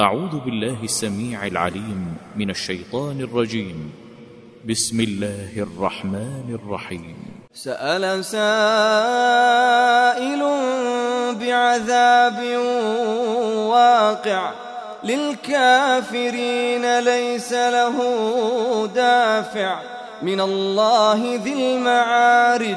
أعوذ بالله السميع العليم من الشيطان الرجيم. بسم الله الرحمن الرحيم. سأل سائل بعذاب واقع للكافرين ليس له دافع. من الله ذي المعارج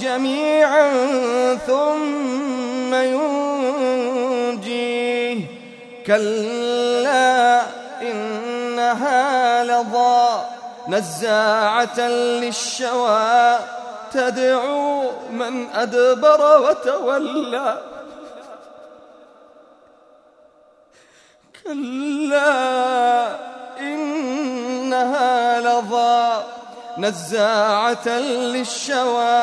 جميعا ثم ينجيه. كلا إنها لظى نزاعة للشوى تدعو من أدبر وتولى. كلا إنها لظى نزاعة للشوى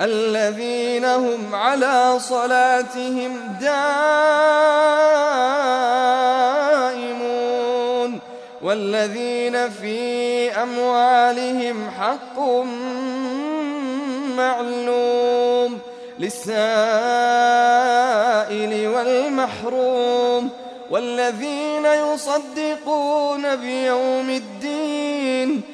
الذين هم على صلاتهم دائمون والذين في أموالهم حق معلوم للسائل والمحروم والذين يصدقون بيوم الدين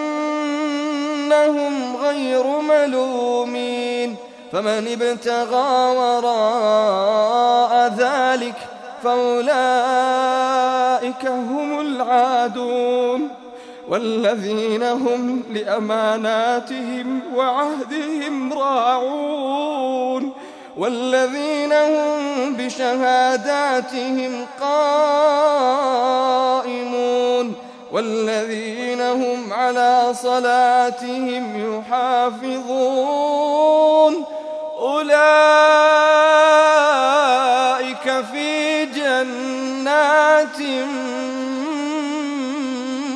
فإنهم غير ملومين فمن ابتغى وراء ذلك فأولئك هم العادون والذين هم لأماناتهم وعهدهم راعون والذين هم بشهاداتهم قائمون والذين هم على صلاتهم يحافظون. أولئك في جنات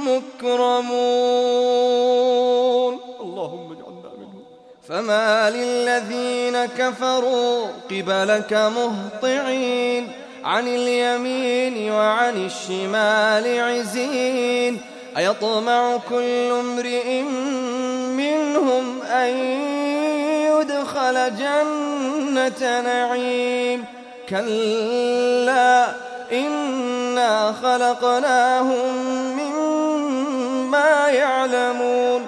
مكرمون. اللهم اجعلنا منهم. فما للذين كفروا قبلك مهطعين. عن اليمين وعن الشمال عزين أيطمع كل امرئ منهم أن يدخل جنة نعيم. كلا إنا خلقناهم مما يعلمون.